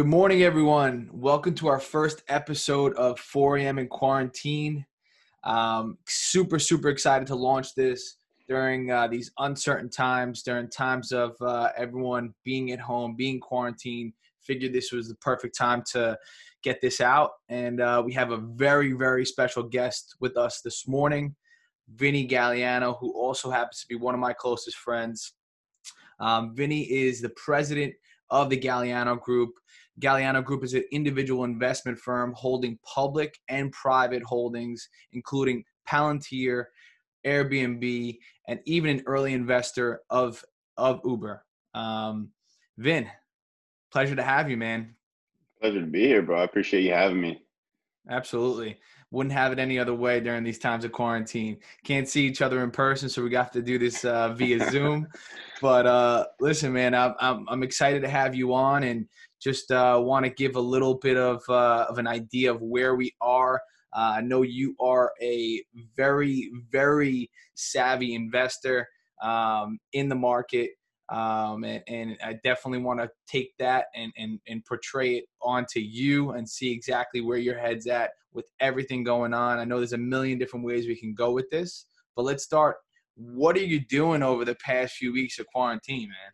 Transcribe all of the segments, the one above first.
Good morning, everyone. Welcome to our first episode of 4 a.m. in quarantine. Um, super, super excited to launch this during uh, these uncertain times, during times of uh, everyone being at home, being quarantined. Figured this was the perfect time to get this out. And uh, we have a very, very special guest with us this morning, Vinny Galliano, who also happens to be one of my closest friends. Um, Vinny is the president of the Galliano Group. Galliano Group is an individual investment firm holding public and private holdings, including Palantir, Airbnb, and even an early investor of of Uber. Um, Vin, pleasure to have you, man. Pleasure to be here, bro. I appreciate you having me. Absolutely. Wouldn't have it any other way during these times of quarantine. Can't see each other in person, so we got to do this uh, via Zoom. But uh, listen, man, I'm, I'm, I'm excited to have you on, and just uh, want to give a little bit of, uh, of an idea of where we are. Uh, I know you are a very, very savvy investor um, in the market. Um, and, and, I definitely want to take that and, and, and portray it onto you and see exactly where your head's at with everything going on. I know there's a million different ways we can go with this, but let's start. What are you doing over the past few weeks of quarantine, man?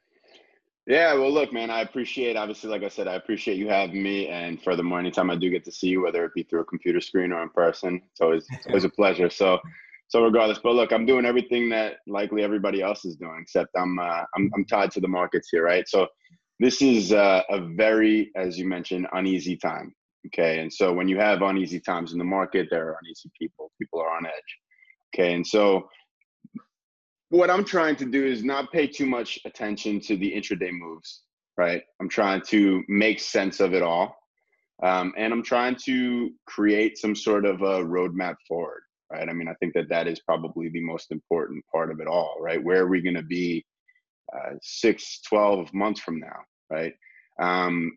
Yeah, well, look, man, I appreciate, obviously, like I said, I appreciate you having me. And furthermore, anytime I do get to see you, whether it be through a computer screen or in person, it's always, it's always a pleasure. So, so regardless, but look, I'm doing everything that likely everybody else is doing, except I'm, uh, I'm, I'm tied to the markets here, right? So this is uh, a very, as you mentioned, uneasy time. Okay. And so when you have uneasy times in the market, there are uneasy people, people are on edge. Okay. And so what I'm trying to do is not pay too much attention to the intraday moves, right? I'm trying to make sense of it all. Um, and I'm trying to create some sort of a roadmap forward, right? I mean, I think that that is probably the most important part of it all, right? Where are we going to be uh, six, 12 months from now, right? Um,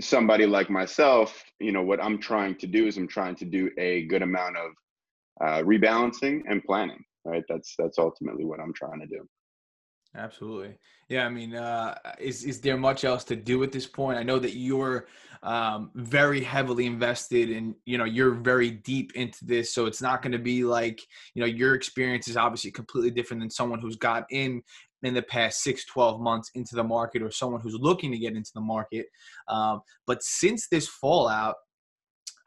somebody like myself, you know, what I'm trying to do is I'm trying to do a good amount of uh, rebalancing and planning, right? That's that's ultimately what I'm trying to do. Absolutely. Yeah, I mean, uh, is is there much else to do at this point? I know that you're um, very heavily invested, and you know you're very deep into this, so it's not going to be like you know your experience is obviously completely different than someone who's got in in the past six, 12 months into the market, or someone who's looking to get into the market. Um, but since this fallout,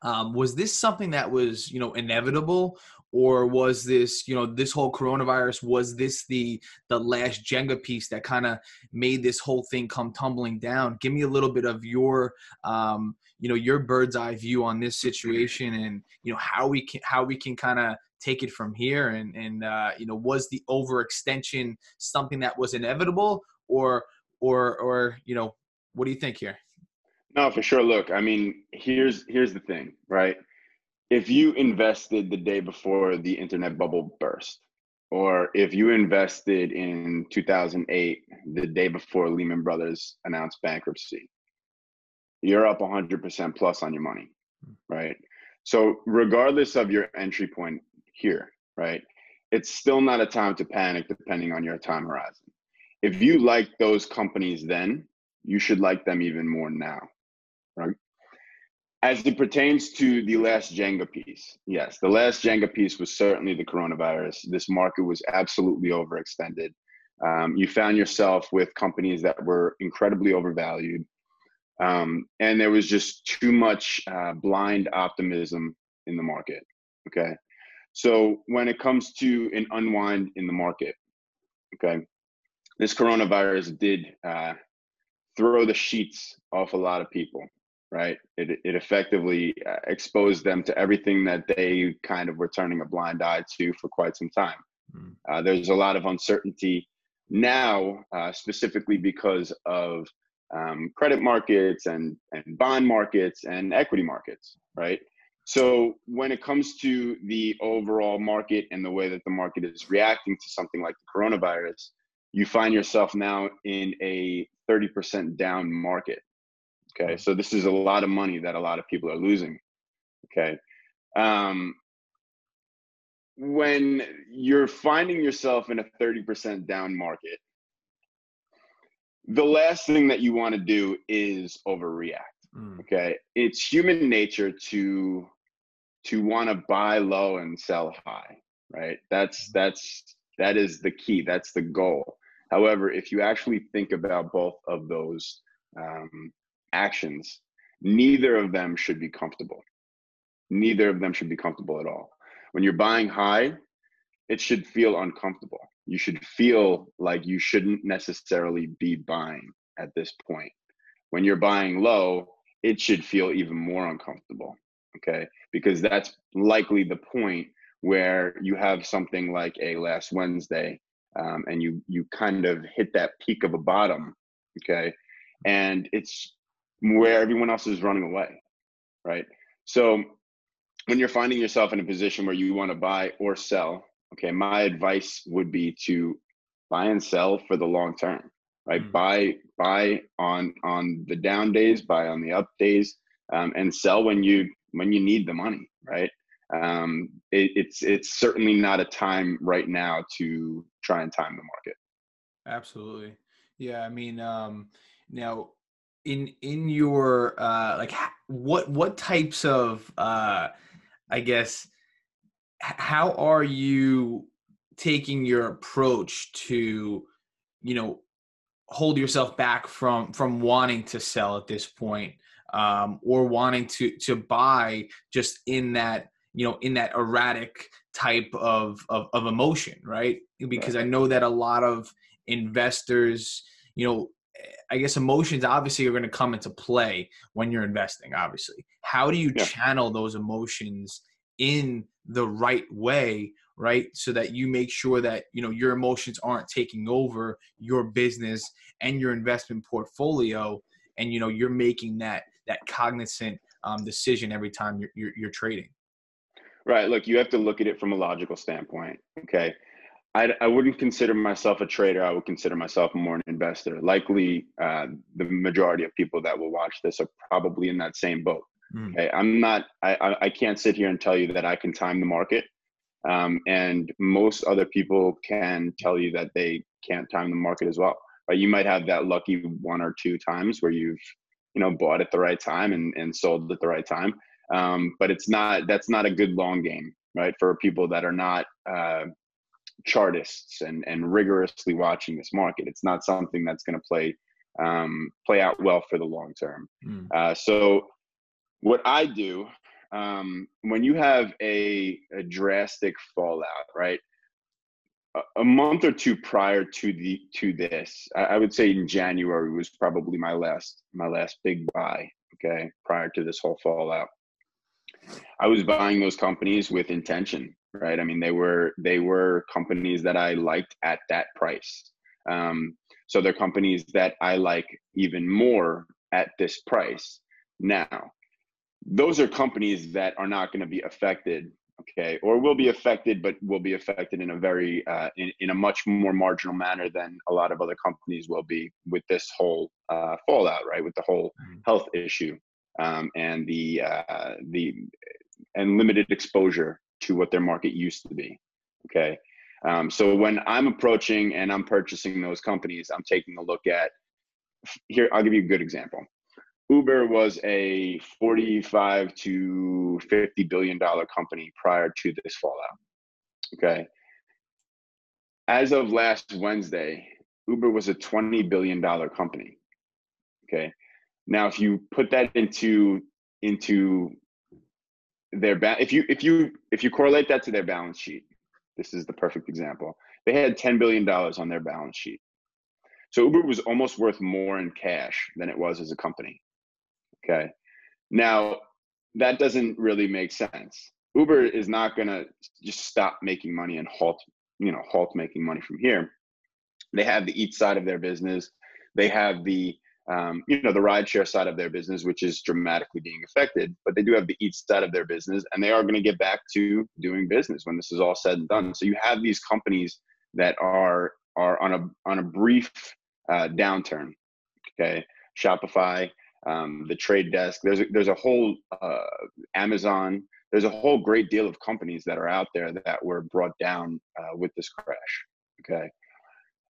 um, was this something that was you know inevitable or was this you know this whole coronavirus was this the the last jenga piece that kind of made this whole thing come tumbling down give me a little bit of your um, you know your bird's eye view on this situation and you know how we can how we can kind of take it from here and and uh, you know was the overextension something that was inevitable or or or you know what do you think here no, for sure. Look, I mean, here's here's the thing, right? If you invested the day before the internet bubble burst, or if you invested in 2008, the day before Lehman Brothers announced bankruptcy, you're up 100% plus on your money, hmm. right? So, regardless of your entry point here, right, it's still not a time to panic depending on your time horizon. If you like those companies then, you should like them even more now right? As it pertains to the last Jenga piece, yes, the last Jenga piece was certainly the coronavirus. This market was absolutely overextended. Um, you found yourself with companies that were incredibly overvalued. Um, and there was just too much uh, blind optimism in the market. Okay. So when it comes to an unwind in the market, okay, this coronavirus did uh, throw the sheets off a lot of people right? It, it effectively uh, exposed them to everything that they kind of were turning a blind eye to for quite some time. Mm. Uh, there's a lot of uncertainty now, uh, specifically because of um, credit markets and, and bond markets and equity markets, right? So when it comes to the overall market and the way that the market is reacting to something like the coronavirus, you find yourself now in a 30% down market Okay, so this is a lot of money that a lot of people are losing. Okay, um, when you're finding yourself in a 30% down market, the last thing that you want to do is overreact, Mm. Okay, it's human nature to to want to buy low and sell high, right? That's mm. that's that is the key. That's the goal. However, if you actually think about both of those um, actions, neither of them should be comfortable. Neither of them should be comfortable at all. When you're buying high, it should feel uncomfortable. You should feel like you shouldn't necessarily be buying at this point. When you're buying low, it should feel even more uncomfortable. Okay. Because that's likely the point where you have something like a last Wednesday um, and you you kind of hit that peak of a bottom. Okay. And it's where everyone else is running away. Right. So when you're finding yourself in a position where you want to buy or sell, okay, my advice would be to buy and sell for the long term, right? Mm-hmm. Buy buy on on the down days, buy on the up days, um, and sell when you when you need the money, right? Um, it, it's it's certainly not a time right now to try and time the market. Absolutely, yeah. I mean, um, now in in your uh, like what what types of uh, I guess, how are you taking your approach to, you know, hold yourself back from from wanting to sell at this point, um, or wanting to to buy just in that you know in that erratic type of of, of emotion, right? Because. I know that a lot of investors, you know, I guess emotions obviously are going to come into play when you're investing. Obviously, how do you yeah. channel those emotions in the right way, right? So that you make sure that you know your emotions aren't taking over your business and your investment portfolio, and you know you're making that that cognizant um, decision every time you're, you're, you're trading. Right. Look, you have to look at it from a logical standpoint. Okay. I, I wouldn't consider myself a trader. I would consider myself more an investor. Likely, uh, the majority of people that will watch this are probably in that same boat. Mm. Okay, I'm not. I, I can't sit here and tell you that I can time the market, um, and most other people can tell you that they can't time the market as well. Right? You might have that lucky one or two times where you've, you know, bought at the right time and and sold at the right time. Um, but it's not. That's not a good long game, right? For people that are not. Uh, chartists and and rigorously watching this market. It's not something that's going to play um, play out well for the long term. Mm. Uh, so what I do um, when you have a, a drastic fallout, right? A, a month or two prior to the to this, I, I would say in January was probably my last my last big buy. Okay, prior to this whole fallout, I was buying those companies with intention right? I mean, they were they were companies that I liked at that price. Um, so they're companies that I like even more at this price. Now, those are companies that are not going to be affected, okay, or will be affected, but will be affected in a very uh, in, in a much more marginal manner than a lot of other companies will be with this whole uh, fallout, right? With the whole mm-hmm. health issue um, and the uh, the and limited exposure to what their market used to be. Okay. Um, so when I'm approaching and I'm purchasing those companies, I'm taking a look at here. I'll give you a good example. Uber was a 45 to 50 billion dollar company prior to this fallout. Okay. As of last Wednesday, Uber was a 20 billion dollar company. Okay. Now, if you put that into into their ba- if you if you if you correlate that to their balance sheet, this is the perfect example. They had ten billion dollars on their balance sheet. So Uber was almost worth more in cash than it was as a company. Okay. Now that doesn't really make sense. Uber is not going to just stop making money and halt, you know, halt making money from here. They have the eat side of their business. They have the um, you know the rideshare side of their business, which is dramatically being affected. But they do have the eat side of their business, and they are going to get back to doing business when this is all said and done. So you have these companies that are are on a on a brief uh, downturn. Okay, Shopify, um, the Trade Desk. There's a, there's a whole uh, Amazon. There's a whole great deal of companies that are out there that were brought down uh, with this crash. Okay,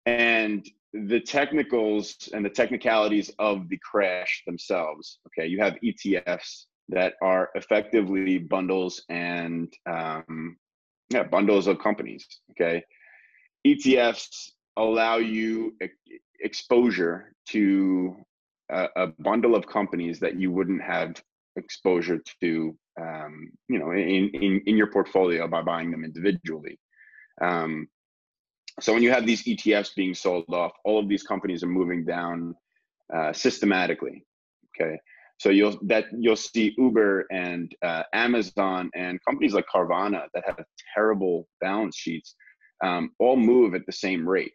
and the technicals and the technicalities of the crash themselves. Okay, you have ETFs that are effectively bundles and um, yeah, bundles of companies. Okay, ETFs allow you exposure to a, a, bundle of companies that you wouldn't have exposure to, um, you know, in, in in your portfolio by buying them individually. Um, so when you have these ETFs being sold off, all of these companies are moving down uh, systematically. Okay, so you'll that you'll see Uber and uh, Amazon and companies like Carvana that have terrible balance sheets um, all move at the same rate.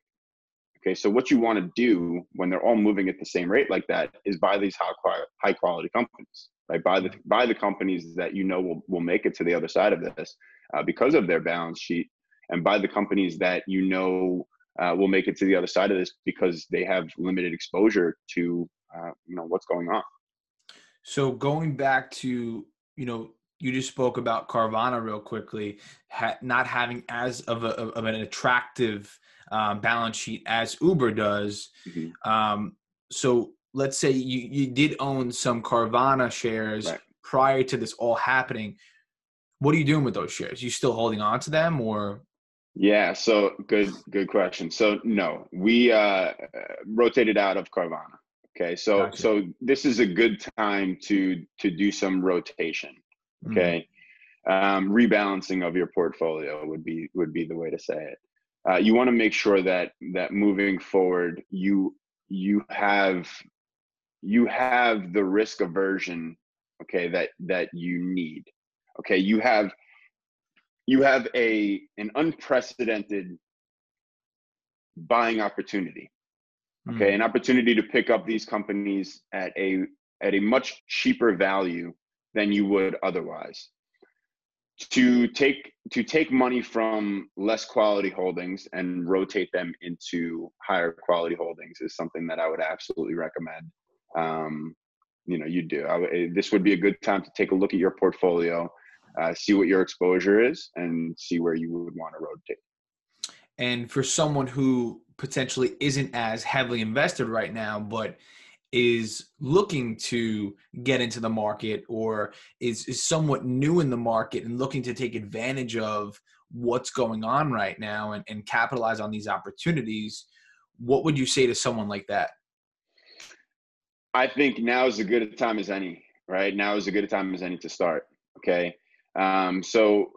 Okay, so what you want to do when they're all moving at the same rate like that is buy these high high quality companies, right? Buy the buy the companies that you know will will make it to the other side of this uh, because of their balance sheet and buy the companies that you know uh, will make it to the other side of this because they have limited exposure to uh, you know what's going on. So going back to you know you just spoke about Carvana real quickly, ha- not having as of, a, of an attractive um, balance sheet as Uber does. Mm-hmm. Um, so let's say you, you did own some Carvana shares right. prior to this all happening. What are you doing with those shares? You still holding on to them or yeah, so good, good question. So no, we uh, rotated out of Carvana. Okay, so gotcha. so this is a good time to to do some rotation. Mm-hmm. Okay, mm. um, rebalancing of your portfolio would be would be the way to say it. Uh, you want to make sure that that moving forward, you you have you have the risk aversion. Okay, that that you need. Okay, you have you have a an unprecedented buying opportunity. Okay mm. an opportunity to pick up these companies at a at a much cheaper value than you would otherwise. To take to take money from less quality holdings and rotate them into higher quality holdings is something that i would absolutely recommend. Um, you know you do. I, this would be a good time to take a look at your portfolio uh, see what your exposure is and see where you would want to rotate. And for someone who potentially isn't as heavily invested right now, but is looking to get into the market or is, is somewhat new in the market and looking to take advantage of what's going on right now and, and capitalize on these opportunities, what would you say to someone like that? I think now is as good a time as any, right? Now is as good a time as any to start. Okay. Um, so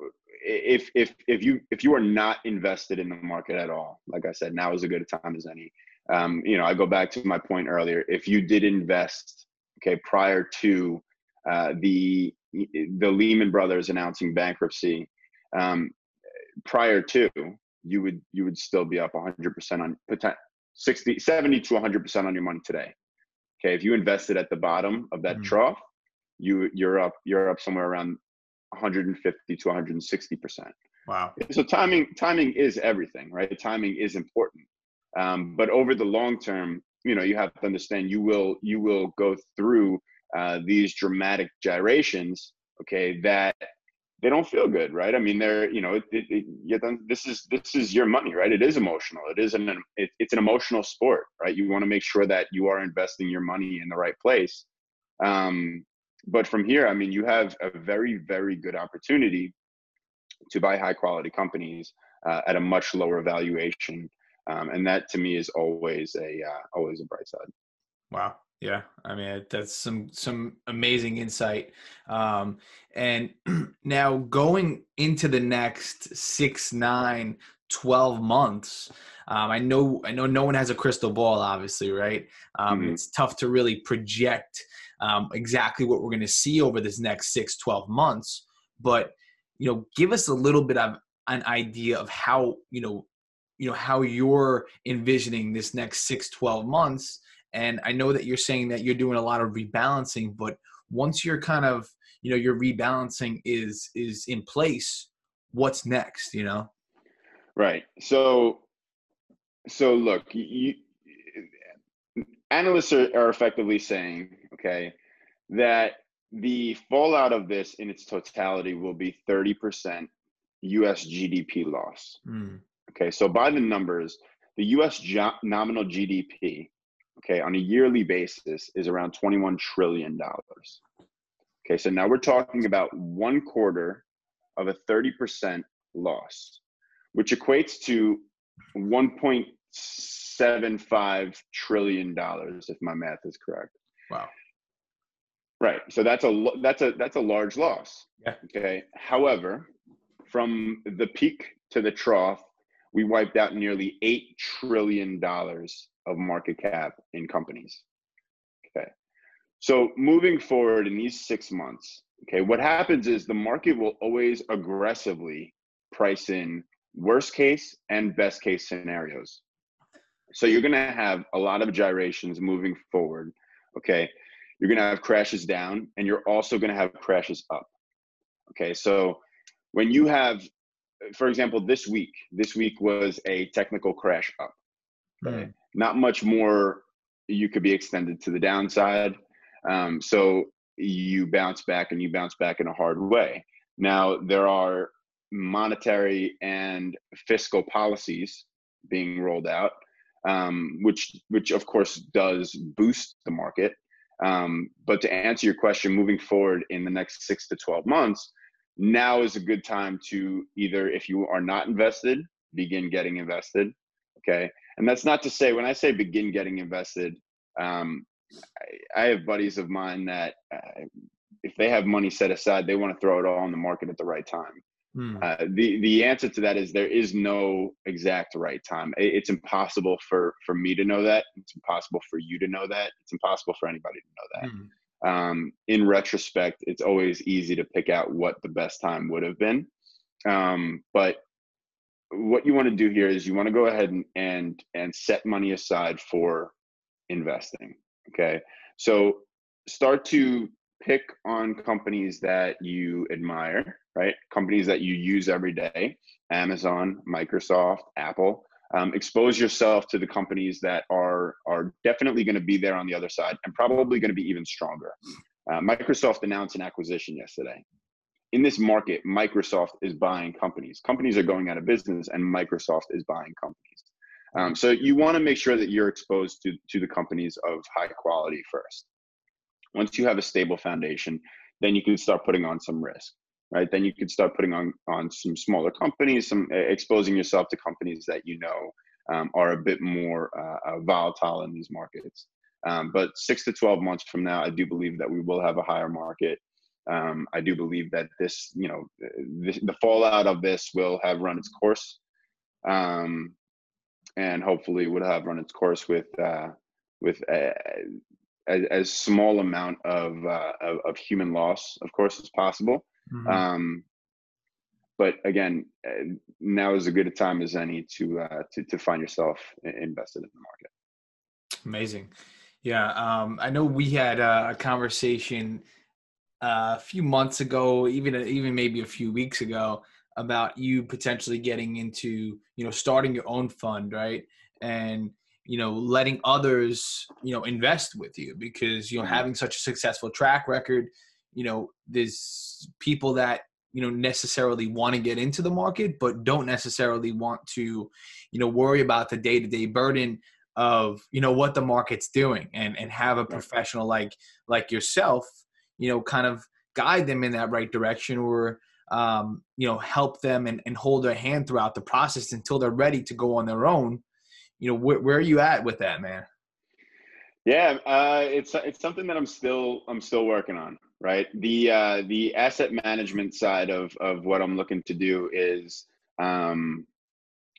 if if if you if you are not invested in the market at all, like I said, now is a good time as any. Um, you know, I go back to my point earlier. If you did invest, okay, prior to uh, the the Lehman Brothers announcing bankruptcy, um, prior to you would you would still be up 100% on 60 70 to 100% on your money today. Okay, if you invested at the bottom of that mm-hmm. trough, you you're up you're up somewhere around 150 to 160 percent. Wow. So timing timing is everything, right? Timing is important. Um, but over the long term, you know, you have to understand you will you will go through uh, these dramatic gyrations, okay, that they don't feel good, right? I mean, they're you know, it, it, it, this is this is your money, right? It is emotional. It is an it, it's an emotional sport, right? You want to make sure that you are investing your money in the right place. Um, but from here, I mean, you have a very, very good opportunity to buy high quality companies uh, at a much lower valuation, um, and that to me is always a uh, always a bright side. Wow. Yeah, I mean that's some some amazing insight. Um, and now going into the next six, nine, 12 months, um, I know I know no one has a crystal ball, obviously, right? Um, mm-hmm. It's tough to really project um, exactly what we're going to see over this next six, 12 months. But, you know, give us a little bit of an idea of how, you know, you know, how you're envisioning this next six, 12 months. And I know that you're saying that you're doing a lot of rebalancing, but once you're kind of, you know, your rebalancing is, is in place, what's next, you know? Right. So, so look, you, analysts are, are effectively saying, okay, that the fallout of this in its totality will be 30% US GDP loss. Mm. Okay, so by the numbers, the U.S. Jo- nominal GDP, okay, on a yearly basis is around 21 trillion dollars. Okay, so now we're talking about one quarter of a 30% loss, which equates to 1.75 trillion dollars, if my math is correct. Wow. Right. So that's a that's a that's a large loss. Yeah. Okay. However, from the peak to the trough, we wiped out nearly eight trillion dollars of market cap in companies. Okay. So moving forward in these six months, okay, what happens is the market will always aggressively price in worst case and best case scenarios. So you're going to have a lot of gyrations moving forward. Okay you're going to have crashes down and you're also going to have crashes up okay so when you have for example this week this week was a technical crash up right? Mm. not much more you could be extended to the downside um, so you bounce back and you bounce back in a hard way now there are monetary and fiscal policies being rolled out um, which which of course does boost the market um, but to answer your question, moving forward in the next six to 12 months, now is a good time to either, if you are not invested, begin getting invested. Okay. And that's not to say, when I say begin getting invested, um, I, I, have buddies of mine that uh, if they have money set aside, they want to throw it all in the market at the right time. Hmm. Uh, the the answer to that is there is no exact right time. It, it's impossible for for me to know that. It's impossible for you to know that. It's impossible for anybody to know that. Hmm. Um, in retrospect, it's always easy to pick out what the best time would have been. Um, but what you want to do here is you want to go ahead and and and set money aside for investing. Okay, so start to pick on companies that you admire, right? Companies that you use every day Amazon, Microsoft, Apple. Um, expose yourself to the companies that are are definitely going to be there on the other side and probably going to be even stronger. Uh, Microsoft announced an acquisition yesterday. In this market, Microsoft is buying companies. Companies are going out of business, and Microsoft is buying companies. Um, so you want to make sure that you're exposed to to the companies of high quality first. Once you have a stable foundation, then you can start putting on some risk, right? Then you can start putting on on some smaller companies, some exposing yourself to companies that you know um, are a bit more uh, uh, volatile in these markets. Um, but six to 12 months from now, I do believe that we will have a higher market. Um, I do believe that this, you know, this, the fallout of this will have run its course. Um, and hopefully would have run its course with, uh, with uh, as, as small amount of, uh, of, of human loss, of course, as possible. Mm-hmm. Um, but again, uh, now is as good a time as any to uh, to to find yourself invested in the market. Amazing, yeah. Um, I know we had a conversation uh, a few months ago, even even maybe a few weeks ago, about you potentially getting into you know starting your own fund, right? And you know letting others you know invest with you because you know mm-hmm. having such a successful track record you know there's people that you know necessarily want to get into the market but don't necessarily want to you know worry about the day-to-day burden of you know what the market's doing and and have a professional like like yourself you know kind of guide them in that right direction or um, you know help them and, and hold their hand throughout the process until they're ready to go on their own you know where, where are you at with that man? Yeah uh, it's it's something that i'm still i'm still working on right? The uh, the asset management side of of what i'm looking to do is um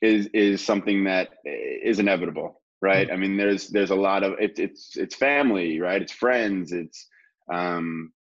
is is something that is inevitable right? Mm-hmm. i mean there's there's a lot of it, it's it's family right? It's friends it's um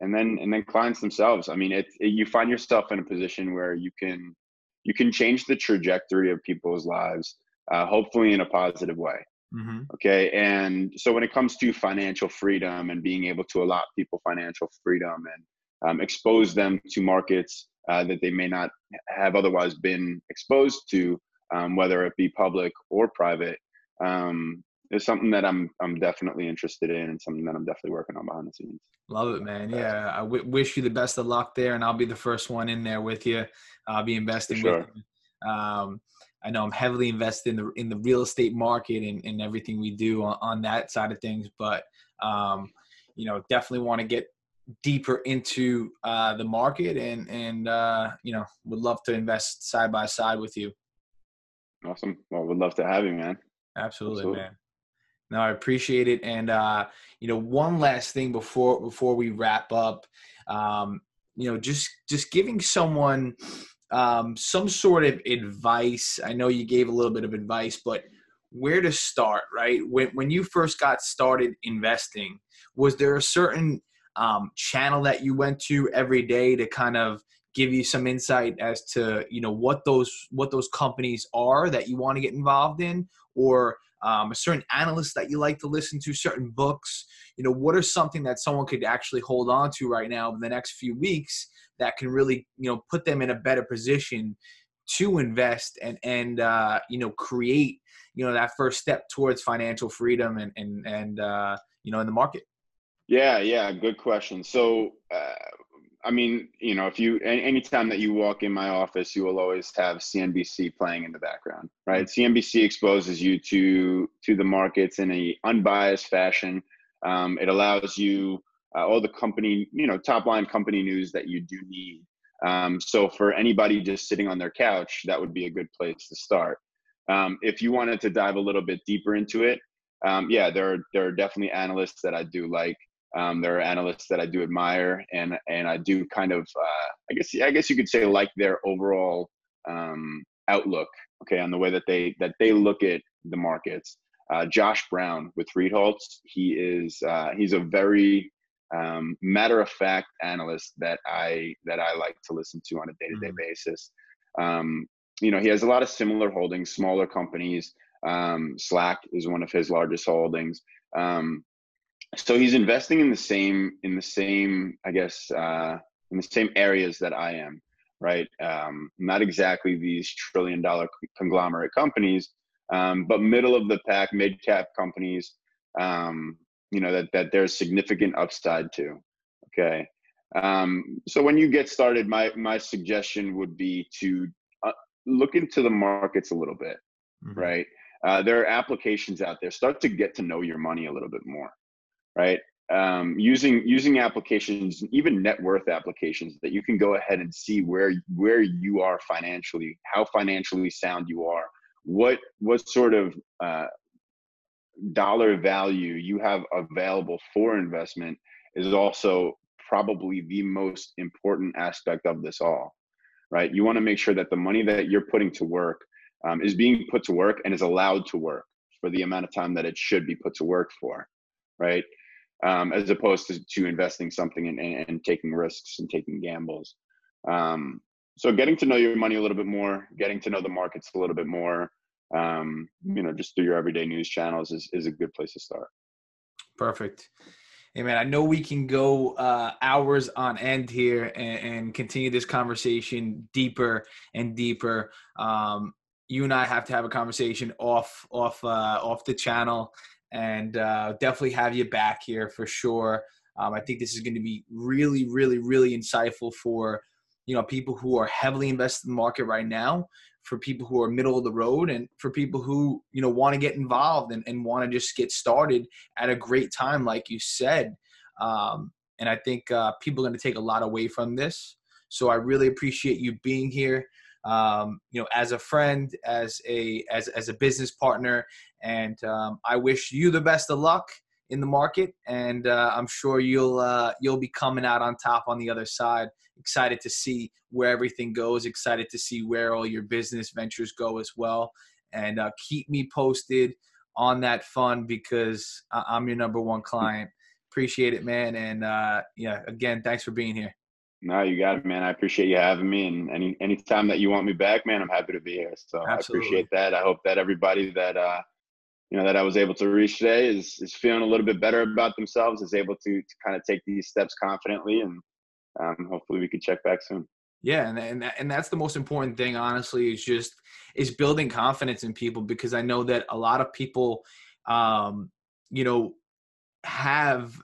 and then and then clients themselves. I mean it, it you find yourself in a position where you can you can change the trajectory of people's lives uh, hopefully in a positive way. Mm-hmm. Okay. And so when it comes to financial freedom and being able to allot people financial freedom and um, expose them to markets uh, that they may not have otherwise been exposed to, um, whether it be public or private, um, is something that I'm I'm definitely interested in and something that I'm definitely working on behind the scenes. Love it, man. Yeah, I w- wish you the best of luck there, and I'll be the first one in there with you. I'll be investing sure. with you. Um, I know I'm heavily invested in the in the real estate market and, and everything we do on, on that side of things. But um, you know, definitely want to get deeper into uh, the market and and uh, you know would love to invest side by side with you. Awesome. Well, would love to have you, man. Absolutely, Absolutely. man. No, I appreciate it. And uh, you know, one last thing before before we wrap up, um, you know, just just giving someone um, some sort of advice. I know you gave a little bit of advice, but where to start, right? When when you first got started investing, was there a certain um, channel that you went to every day to kind of give you some insight as to you know what those what those companies are that you want to get involved in or um, a certain analyst that you like to listen to certain books you know what are something that someone could actually hold on to right now in the next few weeks that can really you know put them in a better position to invest and and uh, you know create you know that first step towards financial freedom and and and uh, you know in the market? Yeah yeah good question. So uh, I mean, you know, if you anytime that you walk in my office, you will always have CNBC playing in the background, right? Mm-hmm. CNBC exposes you to to the markets in a unbiased fashion. Um, it allows you uh, all the company, you know, top line company news that you do need. Um, so for anybody just sitting on their couch, that would be a good place to start. Um, if you wanted to dive a little bit deeper into it, um, yeah, there are there are definitely analysts that I do like. Um, there are analysts that I do admire, and and I do kind of, uh, I guess I guess you could say like their overall um, outlook, okay, on the way that they that they look at the markets. Uh, Josh Brown with Ritholtz, he is uh, he's a very um, matter of fact analyst that I that I like to listen to on a day to day basis. Um, you know, he has a lot of similar holdings, smaller companies. Um, Slack is one of his largest holdings. Um, so he's investing in the same in the same i guess uh, in the same areas that i am right? Um, not exactly these trillion dollar conglomerate companies um, but middle of the pack mid cap companies um, you know that that there's significant upside to okay? Um, so when you get started my my suggestion would be to uh, look into the markets a little bit mm-hmm. right? Uh, there are applications out there. Start to get to know your money a little bit more right? Um, using using applications, even net worth applications, that you can go ahead and see where where you are financially, how financially sound you are, what what sort of uh, dollar value you have available for investment is also probably the most important aspect of this all, right? You want to make sure that the money that you're putting to work um, is being put to work and is allowed to work for the amount of time that it should be put to work for, right? Um, as opposed to, to investing something and, taking risks and taking gambles. Um, so getting to know your money a little bit more, getting to know the markets a little bit more, um, you know, just through your everyday news channels is, is a good place to start. Perfect. Hey man, I know we can go uh, hours on end here and, and, continue this conversation deeper and deeper. Um, you and I have to have a conversation off off uh, off the channel and uh, definitely have you back here for sure. Um, I think this is going to be really, really, really insightful for you know people who are heavily invested in the market right now, for people who are middle of the road, and for people who you know want to get involved and, and want to just get started at a great time, like you said. Um, and I think uh, people are going to take a lot away from this. So I really appreciate you being here um, you know, as a friend, as a as as a business partner, and um, I wish you the best of luck in the market, and uh, I'm sure you'll uh, you'll be coming out on top on the other side. Excited to see where everything goes. Excited to see where all your business ventures go as well, and uh, keep me posted on that fund because I'm your number one client. Appreciate it, man, and uh, yeah, again, thanks for being here. No, you got it, man. I appreciate you having me, and any anytime that you want me back, man, I'm happy to be here. So Absolutely. I appreciate that. I hope that everybody that uh, you know that I was able to reach today is is feeling a little bit better about themselves, is able to to kind of take these steps confidently, and um, hopefully we can check back soon. Yeah, and and and that's the most important thing, honestly, is just is building confidence in people because I know that a lot of people, um, you know, have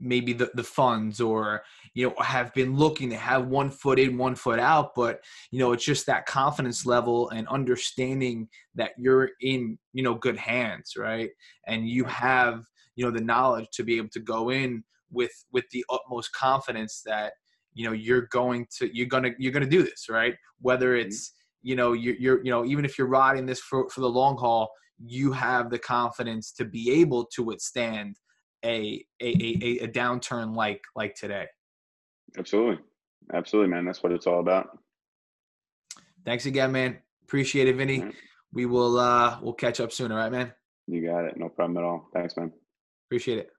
maybe the, the funds or you know have been looking to have one foot in one foot out but you know it's just that confidence level and understanding that you're in you know good hands right? And you have you know the knowledge to be able to go in with with the utmost confidence that you know you're going to you're gonna you're gonna do this right? Whether mm-hmm. it's you know you're, you're you know even if you're riding this for for the long haul you have the confidence to be able to withstand a a, a, a downturn like like today. Absolutely, absolutely, man. That's what it's all about. Thanks again, man. Appreciate it, Vinny. Right. We will uh we'll catch up soon. All right, man. You got it. No problem at all. Thanks, man. Appreciate it.